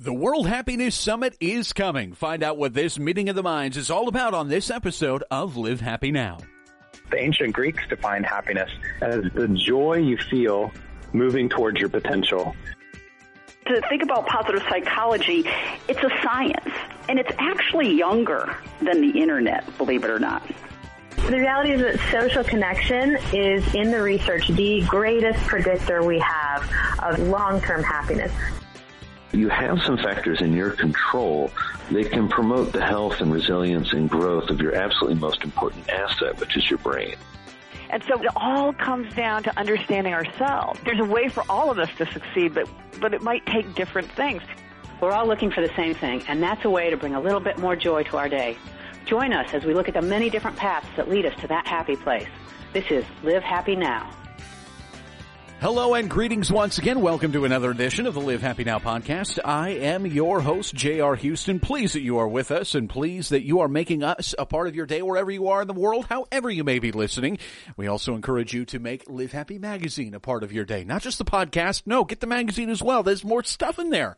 The World Happiness Summit is coming. Find out what this meeting of the minds is all about on this episode of Live Happy Now. The ancient Greeks defined happiness as the joy you feel moving towards your potential. To think about positive psychology, it's a science, and it's actually younger than the internet, believe it or not. The reality is that social connection is, in the research, the greatest predictor we have of long-term happiness you have some factors in your control that can promote the health and resilience and growth of your absolutely most important asset, which is your brain. And so it all comes down to understanding ourselves. There's a way for all of us to succeed, but, but it might take different things. We're all looking for the same thing, and that's a way to bring a little bit more joy to our day. Join us as we look at the many different paths that lead us to that happy place. This is Live Happy Now. Hello and greetings once again. Welcome to another edition of the Live Happy Now podcast. I am your host, J.R. Houston. Pleased that you are with us and pleased that you are making us a part of your day wherever you are in the world, however you may be listening. We also encourage you to make Live Happy Magazine a part of your day. Not just the podcast. No, get the magazine as well. There's more stuff in there.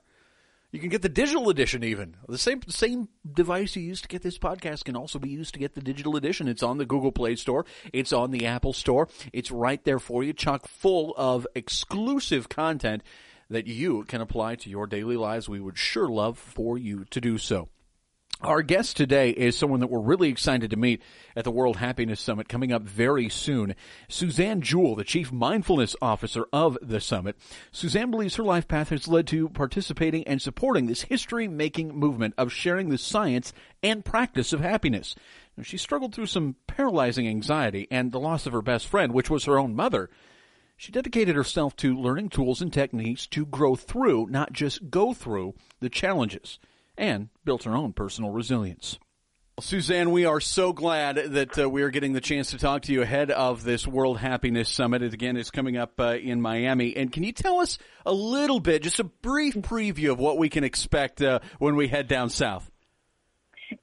You can get the digital edition even. The same same device you used to get this podcast can also be used to get the digital edition. It's on the Google Play Store. It's on the Apple Store. It's right there for you, chock full of exclusive content that you can apply to your daily lives. We would sure love for you to do so. Our guest today is someone that we're really excited to meet at the World Happiness Summit coming up very soon. Suzanne Jewell, the Chief Mindfulness Officer of the summit. Suzanne believes her life path has led to participating and supporting this history making movement of sharing the science and practice of happiness. She struggled through some paralyzing anxiety and the loss of her best friend, which was her own mother. She dedicated herself to learning tools and techniques to grow through, not just go through, the challenges and built her own personal resilience. Suzanne, we are so glad that uh, we are getting the chance to talk to you ahead of this World Happiness Summit. It again is coming up uh, in Miami. And can you tell us a little bit, just a brief preview of what we can expect uh, when we head down south?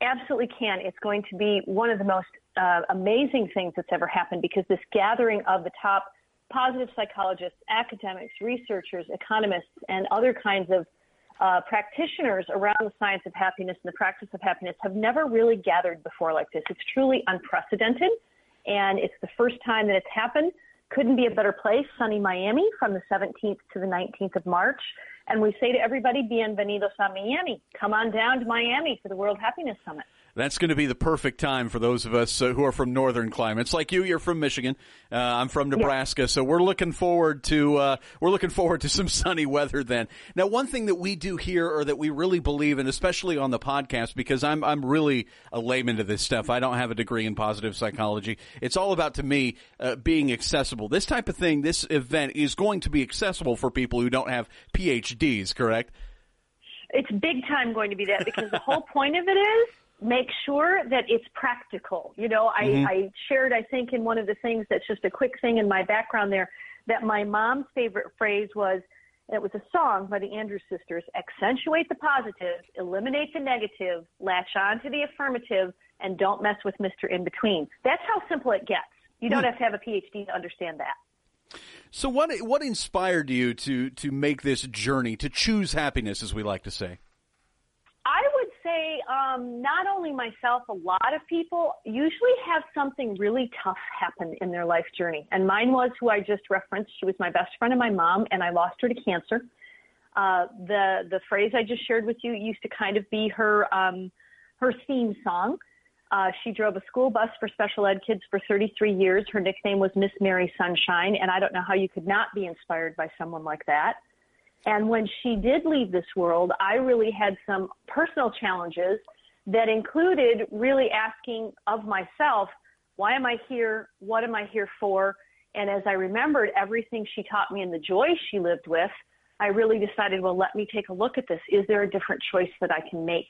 Absolutely can. It's going to be one of the most uh, amazing things that's ever happened because this gathering of the top positive psychologists, academics, researchers, economists, and other kinds of uh, practitioners around the science of happiness and the practice of happiness have never really gathered before like this. It's truly unprecedented, and it's the first time that it's happened. Couldn't be a better place, sunny Miami, from the 17th to the 19th of March. And we say to everybody, bienvenidos a Miami. Come on down to Miami for the World Happiness Summit that's going to be the perfect time for those of us uh, who are from northern climates. Like you, you're from Michigan. Uh, I'm from Nebraska, yeah. so we're looking forward to uh, we're looking forward to some sunny weather. Then, now, one thing that we do here, or that we really believe in, especially on the podcast, because I'm I'm really a layman to this stuff. I don't have a degree in positive psychology. It's all about to me uh, being accessible. This type of thing, this event is going to be accessible for people who don't have PhDs. Correct? It's big time going to be that because the whole point of it is make sure that it's practical. You know, I, mm-hmm. I shared, I think, in one of the things that's just a quick thing in my background there, that my mom's favorite phrase was, it was a song by the Andrews Sisters, accentuate the positive, eliminate the negative, latch on to the affirmative, and don't mess with Mr. In Between. That's how simple it gets. You don't mm. have to have a PhD to understand that. So what what inspired you to to make this journey to choose happiness as we like to say? Say um, not only myself, a lot of people usually have something really tough happen in their life journey. And mine was who I just referenced. She was my best friend and my mom, and I lost her to cancer. Uh, the the phrase I just shared with you used to kind of be her um, her theme song. Uh, she drove a school bus for special ed kids for 33 years. Her nickname was Miss Mary Sunshine, and I don't know how you could not be inspired by someone like that. And when she did leave this world, I really had some personal challenges that included really asking of myself, why am I here? What am I here for? And as I remembered everything she taught me and the joy she lived with, I really decided, well, let me take a look at this. Is there a different choice that I can make?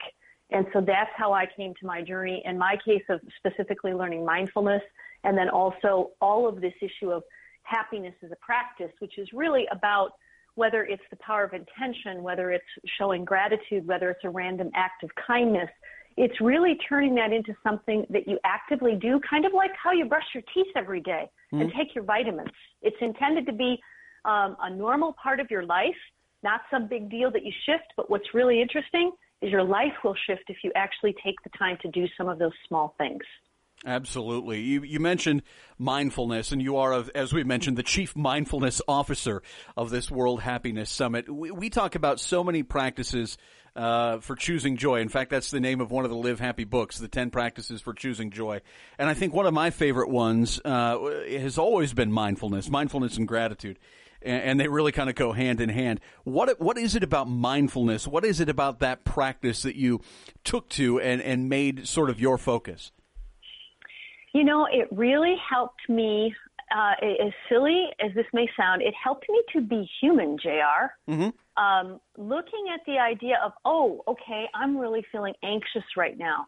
And so that's how I came to my journey. In my case of specifically learning mindfulness, and then also all of this issue of happiness as a practice, which is really about whether it's the power of intention, whether it's showing gratitude, whether it's a random act of kindness, it's really turning that into something that you actively do, kind of like how you brush your teeth every day mm-hmm. and take your vitamins. It's intended to be um, a normal part of your life, not some big deal that you shift, but what's really interesting is your life will shift if you actually take the time to do some of those small things. Absolutely. You, you mentioned mindfulness, and you are, as we mentioned, the chief mindfulness officer of this World Happiness Summit. We, we talk about so many practices uh, for choosing joy. In fact, that's the name of one of the Live Happy books, the 10 practices for choosing joy. And I think one of my favorite ones uh, has always been mindfulness, mindfulness and gratitude. And, and they really kind of go hand in hand. What what is it about mindfulness? What is it about that practice that you took to and, and made sort of your focus? You know, it really helped me. Uh, as silly as this may sound, it helped me to be human, junior mm-hmm. um, looking at the idea of, oh, okay, I'm really feeling anxious right now.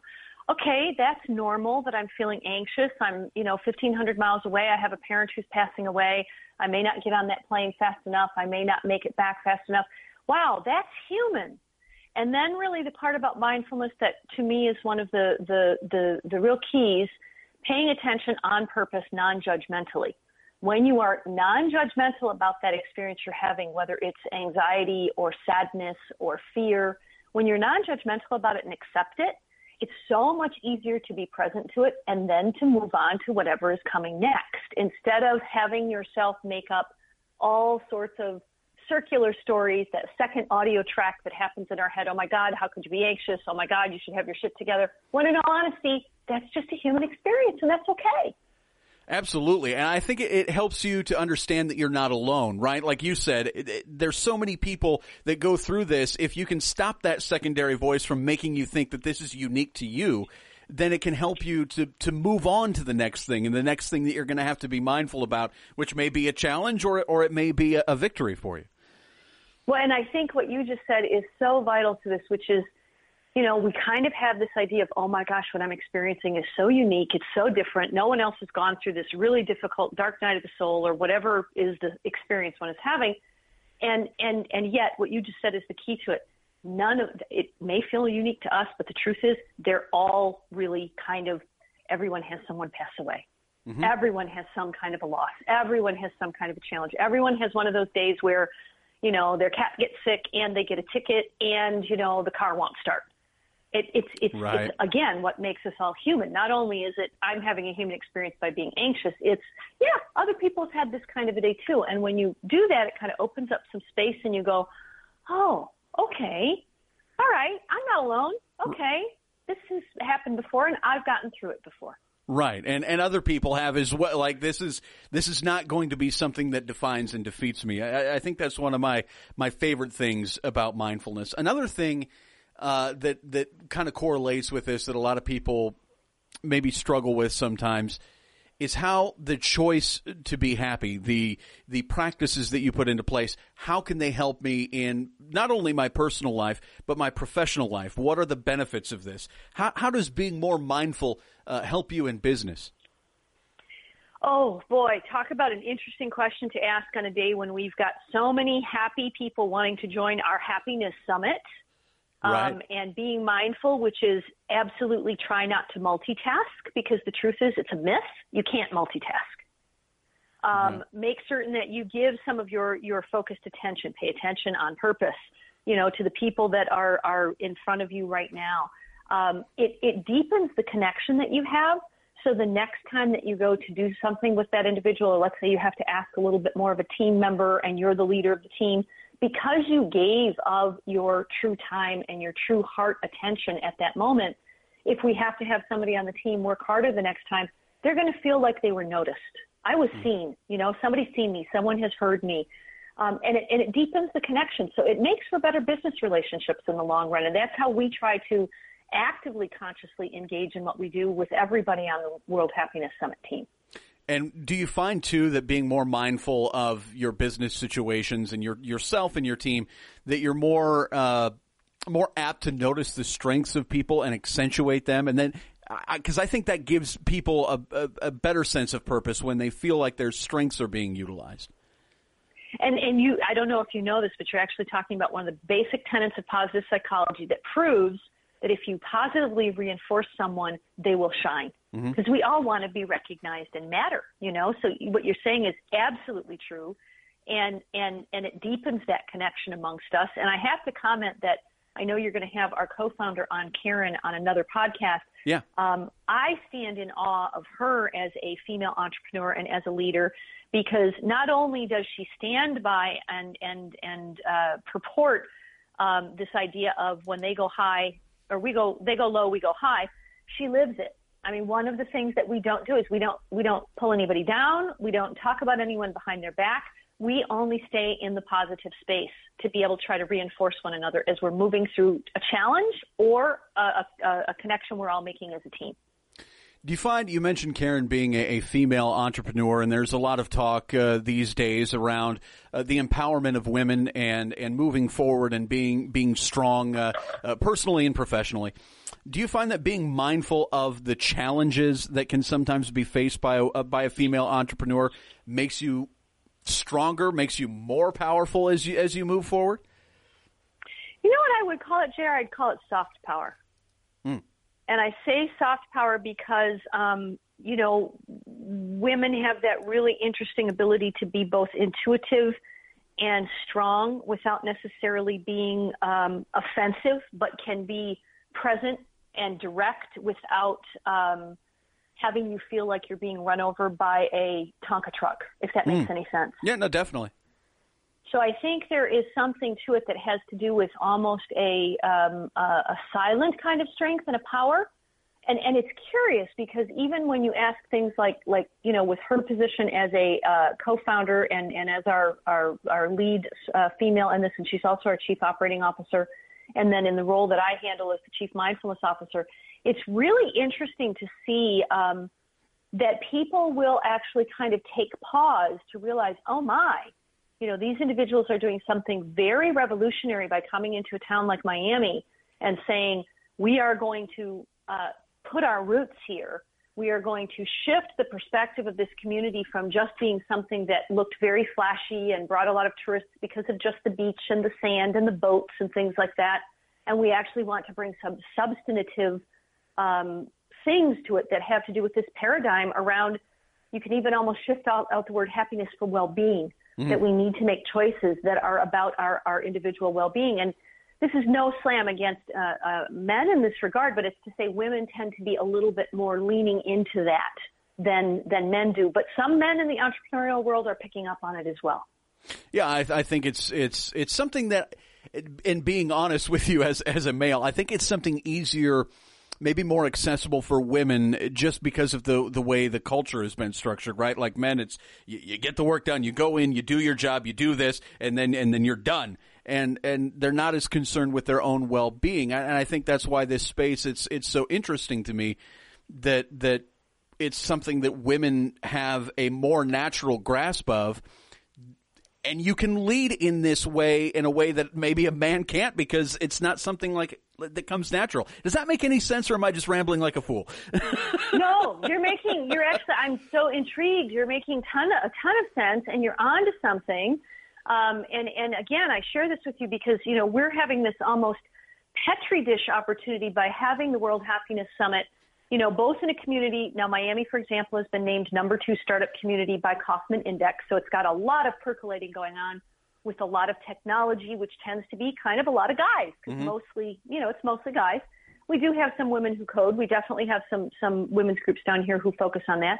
Okay, that's normal that I'm feeling anxious. I'm, you know, 1,500 miles away. I have a parent who's passing away. I may not get on that plane fast enough. I may not make it back fast enough. Wow, that's human. And then really the part about mindfulness that to me is one of the, the, the, the real keys – paying attention on purpose, non judgmentally. When you are non judgmental about that experience you're having, whether it's anxiety or sadness or fear, when you're non judgmental about it and accept it, it's so much easier to be present to it and then to move on to whatever is coming next instead of having yourself make up all sorts of circular stories, that second audio track that happens in our head. Oh my God, how could you be anxious? Oh my God, you should have your shit together. When in all honesty, that's just a human experience and that's okay. Absolutely. And I think it, helps you to understand that you're not alone, right? Like you said, it, it, there's so many people that go through this. If you can stop that secondary voice from making you think that this is unique to you, then it can help you to, to move on to the next thing and the next thing that you're going to have to be mindful about, which may be a challenge or, or it may be a, a victory for you. Well, and I think what you just said is so vital to this, which is, you know, we kind of have this idea of, oh my gosh, what I'm experiencing is so unique. It's so different. No one else has gone through this really difficult dark night of the soul or whatever is the experience one is having. And, and, and yet what you just said is the key to it. None of it may feel unique to us, but the truth is they're all really kind of, everyone has someone pass away. Mm-hmm. Everyone has some kind of a loss. Everyone has some kind of a challenge. Everyone has one of those days where you know, their cat gets sick and they get a ticket and, you know, the car won't start. It, it's, it's, right. it's, again, what makes us all human. Not only is it, I'm having a human experience by being anxious, it's, yeah, other people have had this kind of a day too. And when you do that, it kind of opens up some space and you go, oh, okay. All right. I'm not alone. Okay. This has happened before and I've gotten through it before. Right, and and other people have as well. Like this is this is not going to be something that defines and defeats me. I, I think that's one of my my favorite things about mindfulness. Another thing uh, that that kind of correlates with this that a lot of people maybe struggle with sometimes is how the choice to be happy, the the practices that you put into place, how can they help me in not only my personal life but my professional life? What are the benefits of this? How how does being more mindful uh, help you in business? Oh boy, talk about an interesting question to ask on a day when we've got so many happy people wanting to join our happiness summit right. um, and being mindful, which is absolutely try not to multitask because the truth is it's a myth. You can't multitask. Um, mm-hmm. Make certain that you give some of your, your focused attention, pay attention on purpose, you know, to the people that are, are in front of you right now. Um, it, it deepens the connection that you have. So the next time that you go to do something with that individual, or let's say you have to ask a little bit more of a team member and you're the leader of the team, because you gave of your true time and your true heart attention at that moment, if we have to have somebody on the team work harder the next time, they're going to feel like they were noticed. I was hmm. seen, you know, somebody's seen me, someone has heard me. Um, and, it, and it deepens the connection. So it makes for better business relationships in the long run. And that's how we try to actively, consciously engage in what we do with everybody on the World Happiness Summit team. And do you find too that being more mindful of your business situations and your yourself and your team that you're more uh, more apt to notice the strengths of people and accentuate them, and then because I, I, think that gives people a, a, a better sense of purpose when they feel like their strengths are being utilized. And and you, I don't know if you know this, but you're actually talking about one of the basic tenets of positive psychology that proves that if you positively reinforce someone, they will shine. Because mm-hmm. we all want to be recognized and matter, you know? So what you're saying is absolutely true. and and and it deepens that connection amongst us. And I have to comment that I know you're going to have our co-founder on Karen on another podcast. Yeah. Um, I stand in awe of her as a female entrepreneur and as a leader because not only does she stand by and and and uh, purport um, this idea of when they go high or we go they go low we go high, she lives it. I mean, one of the things that we don't do is we don't we don't pull anybody down. We don't talk about anyone behind their back. We only stay in the positive space to be able to try to reinforce one another as we're moving through a challenge or a, a, a connection we're all making as a team. Do you find you mentioned Karen being a, a female entrepreneur, and there's a lot of talk uh, these days around uh, the empowerment of women and and moving forward and being being strong uh, uh personally and professionally. Do you find that being mindful of the challenges that can sometimes be faced by a, uh, by a female entrepreneur makes you stronger, makes you more powerful as you as you move forward? You know what I would call it, J.R.? I'd call it soft power. Mm. And I say soft power because, um, you know, women have that really interesting ability to be both intuitive and strong without necessarily being um, offensive, but can be present and direct without um, having you feel like you're being run over by a Tonka truck, if that makes mm. any sense. Yeah, no, definitely. So I think there is something to it that has to do with almost a um, a, silent kind of strength and a power. And, and it's curious because even when you ask things like like you know with her position as a uh, co-founder and and as our our, our lead uh, female in this, and she's also our chief operating officer, and then in the role that I handle as the chief mindfulness officer, it's really interesting to see um, that people will actually kind of take pause to realize, oh my, you know, these individuals are doing something very revolutionary by coming into a town like Miami and saying, we are going to uh, put our roots here. We are going to shift the perspective of this community from just being something that looked very flashy and brought a lot of tourists because of just the beach and the sand and the boats and things like that. And we actually want to bring some substantive um, things to it that have to do with this paradigm around. You can even almost shift out, out the word happiness for well-being mm-hmm. that we need to make choices that are about our, our individual well being. And this is no slam against uh, uh, men in this regard, but it's to say women tend to be a little bit more leaning into that than than men do. But some men in the entrepreneurial world are picking up on it as well. Yeah, I, I think it's it's it's something that, in being honest with you as as a male, I think it's something easier maybe more accessible for women just because of the the way the culture has been structured, right? Like men, it's you, you get the work done, you go in, you do your job, you do this, and then and then you're done. And and they're not as concerned with their own well being, and I think that's why this space it's it's so interesting to me that that it's something that women have a more natural grasp of and you can lead in this way in a way that maybe a man can't because it's not something like that comes natural. Does that make any sense or am I just rambling like a fool? no, you're making you're actually I'm so intrigued. You're making ton of, a ton of sense and you're onto something. Um, and and again, I share this with you because you know we're having this almost petri dish opportunity by having the World Happiness Summit you know, both in a community. Now, Miami, for example, has been named number two startup community by Kauffman Index. So it's got a lot of percolating going on with a lot of technology, which tends to be kind of a lot of guys because mm-hmm. mostly, you know, it's mostly guys. We do have some women who code. We definitely have some, some women's groups down here who focus on that.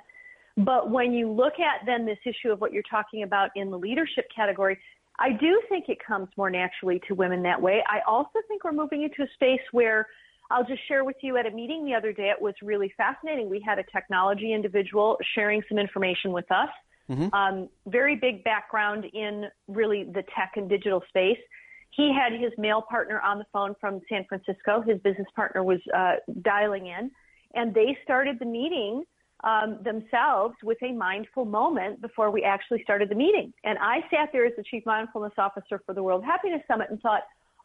But when you look at then this issue of what you're talking about in the leadership category, I do think it comes more naturally to women that way. I also think we're moving into a space where I'll just share with you at a meeting the other day. It was really fascinating. We had a technology individual sharing some information with us. Mm-hmm. Um, very big background in really the tech and digital space. He had his male partner on the phone from San Francisco. His business partner was uh, dialing in, and they started the meeting um, themselves with a mindful moment before we actually started the meeting. And I sat there as the chief mindfulness officer for the World Happiness Summit and thought,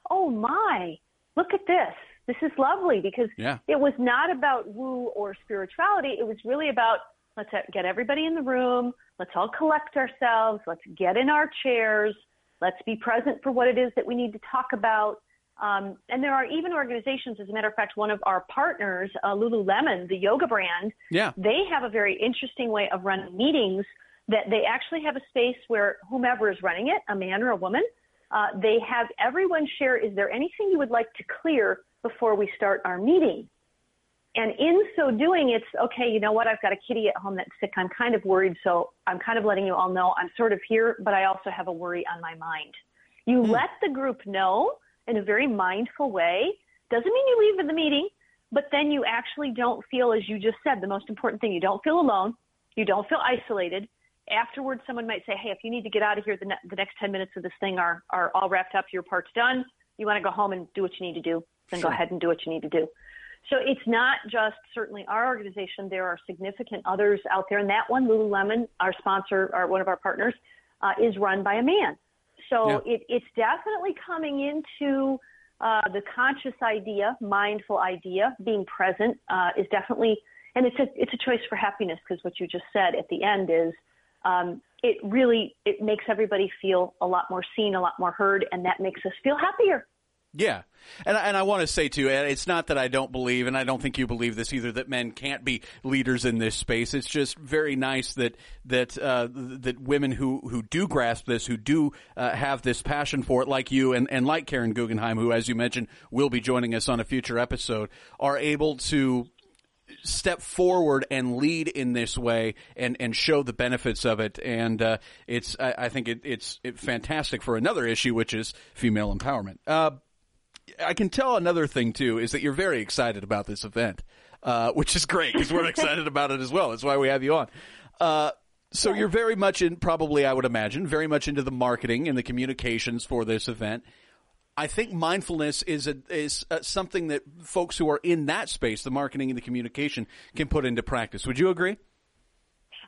"Oh my, look at this! this is lovely because yeah. it was not about woo or spirituality. It was really about let's get everybody in the room. Let's all collect ourselves. Let's get in our chairs. Let's be present for what it is that we need to talk about. Um, and there are even organizations, as a matter of fact, one of our partners, uh, Lululemon, the yoga brand, yeah. they have a very interesting way of running meetings that they actually have a space where whomever is running it, a man or a woman, uh, they have everyone share, is there anything you would like to clear before we start our meeting? And in so doing, it's okay, you know what? I've got a kitty at home that's sick. I'm kind of worried. So I'm kind of letting you all know I'm sort of here, but I also have a worry on my mind. You mm. let the group know in a very mindful way. Doesn't mean you leave the meeting, but then you actually don't feel, as you just said, the most important thing, you don't feel alone. You don't feel isolated. Afterwards, someone might say, hey, if you need to get out of here, the, ne- the next 10 minutes of this thing are, are all wrapped up, your part's done. You want to go home and do what you need to do, then sure. go ahead and do what you need to do. So it's not just certainly our organization. There are significant others out there. And that one, Lululemon, our sponsor, or one of our partners, uh, is run by a man. So yeah. it, it's definitely coming into uh, the conscious idea, mindful idea, being present uh, is definitely, and it's a it's a choice for happiness because what you just said at the end is, um, it really it makes everybody feel a lot more seen, a lot more heard, and that makes us feel happier. Yeah. And, and I want to say too, it's not that I don't believe, and I don't think you believe this either, that men can't be leaders in this space. It's just very nice that, that, uh, that women who, who do grasp this, who do, uh, have this passion for it, like you and, and like Karen Guggenheim, who, as you mentioned, will be joining us on a future episode, are able to, step forward and lead in this way and, and show the benefits of it. And uh, it's I, I think it, it's it fantastic for another issue, which is female empowerment. Uh, I can tell another thing too is that you're very excited about this event, uh, which is great because we're excited about it as well. That's why we have you on. Uh, so you're very much in, probably I would imagine, very much into the marketing and the communications for this event. I think mindfulness is a, is a, something that folks who are in that space, the marketing and the communication, can put into practice. Would you agree?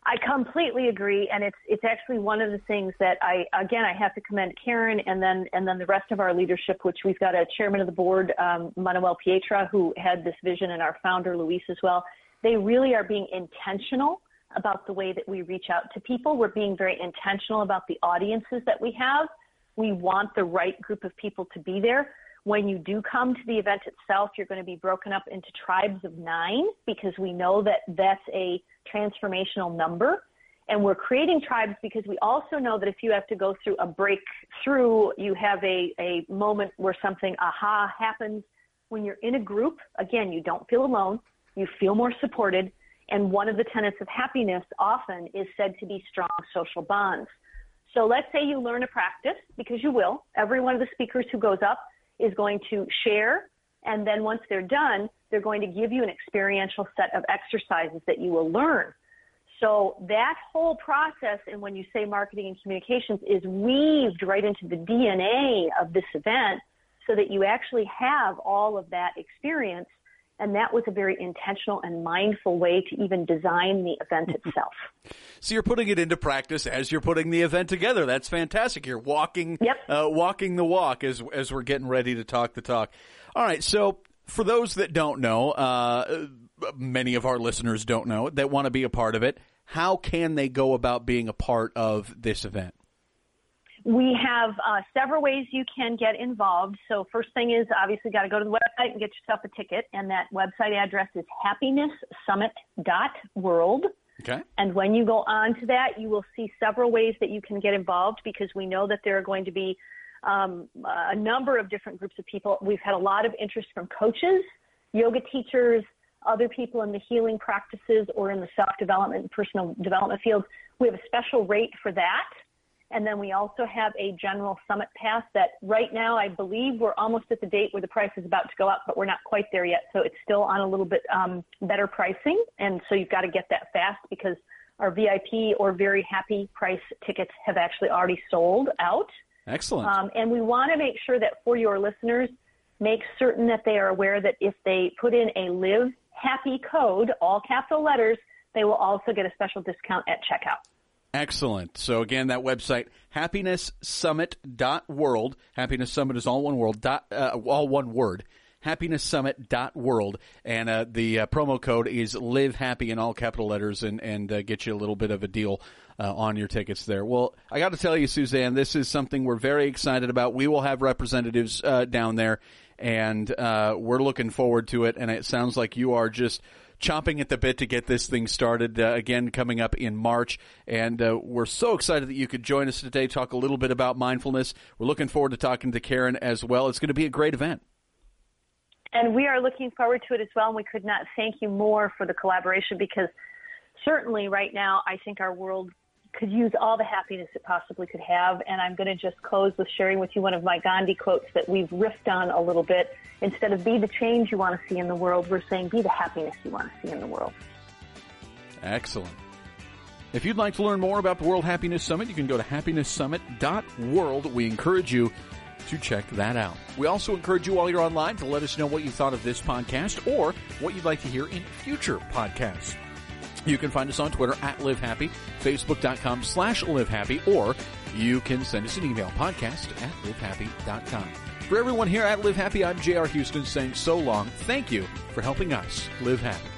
I completely agree, and it's it's actually one of the things that I again I have to commend Karen and then and then the rest of our leadership, which we've got a chairman of the board, um, Manuel Pietra, who had this vision, and our founder Luis as well. They really are being intentional about the way that we reach out to people. We're being very intentional about the audiences that we have. We want the right group of people to be there. When you do come to the event itself, you're going to be broken up into tribes of nine because we know that that's a transformational number. And we're creating tribes because we also know that if you have to go through a breakthrough, you have a, a moment where something aha happens. When you're in a group, again, you don't feel alone, you feel more supported. And one of the tenets of happiness often is said to be strong social bonds. So let's say you learn a practice, because you will. Every one of the speakers who goes up is going to share and then once they're done, they're going to give you an experiential set of exercises that you will learn. So that whole process, and when you say marketing and communications, is weaved right into the DNA of this event so that you actually have all of that experience. And that was a very intentional and mindful way to even design the event itself. so you're putting it into practice as you're putting the event together. That's fantastic. You're walking, yep. uh, walking the walk as as we're getting ready to talk the talk. All right. So for those that don't know, uh, many of our listeners don't know that want to be a part of it. How can they go about being a part of this event? We have uh, several ways you can get involved. So first thing is obviously got to go to the website and get yourself a ticket, and that website address is happinesssummit.world. Okay. And when you go on to that, you will see several ways that you can get involved because we know that there are going to be um, a number of different groups of people. We've had a lot of interest from coaches, yoga teachers, other people in the healing practices or in the self development and personal development fields. We have a special rate for that. And then we also have a general summit pass that right now I believe we're almost at the date where the price is about to go up, but we're not quite there yet. So it's still on a little bit um, better pricing. And so you've got to get that fast because our VIP or very happy price tickets have actually already sold out. Excellent. Um, and we want to make sure that for your listeners, make certain that they are aware that if they put in a live happy code, all capital letters, they will also get a special discount at checkout. Excellent. So again, that website, happinesssummit.world. Happiness Summit is all one word, dot, uh, all one word happinesssummit.world. And uh, the uh, promo code is live happy in all capital letters and, and uh, get you a little bit of a deal uh, on your tickets there. Well, I got to tell you, Suzanne, this is something we're very excited about. We will have representatives uh, down there, and we're looking forward to it. And it sounds like you are just chomping at the bit to get this thing started uh, again coming up in March. And uh, we're so excited that you could join us today, talk a little bit about mindfulness. We're looking forward to talking to Karen as well. It's going to be a great event. And we are looking forward to it as well. And we could not thank you more for the collaboration because certainly right now, I think our world could use all the happiness it possibly could have. And I'm going to just close with sharing with you one of my Gandhi quotes that we've riffed on a little bit. Instead of be the change you want to see in the world, we're saying be the happiness you want to see in the world. Excellent. If you'd like to learn more about the World Happiness Summit, you can go to happinesssummit.world. We encourage you to check that out. We also encourage you while you're online to let us know what you thought of this podcast or what you'd like to hear in future podcasts. You can find us on Twitter at LiveHappy, Facebook.com slash LiveHappy, or you can send us an email, podcast at LiveHappy.com. For everyone here at Live Happy, I'm JR Houston saying so long. Thank you for helping us live happy.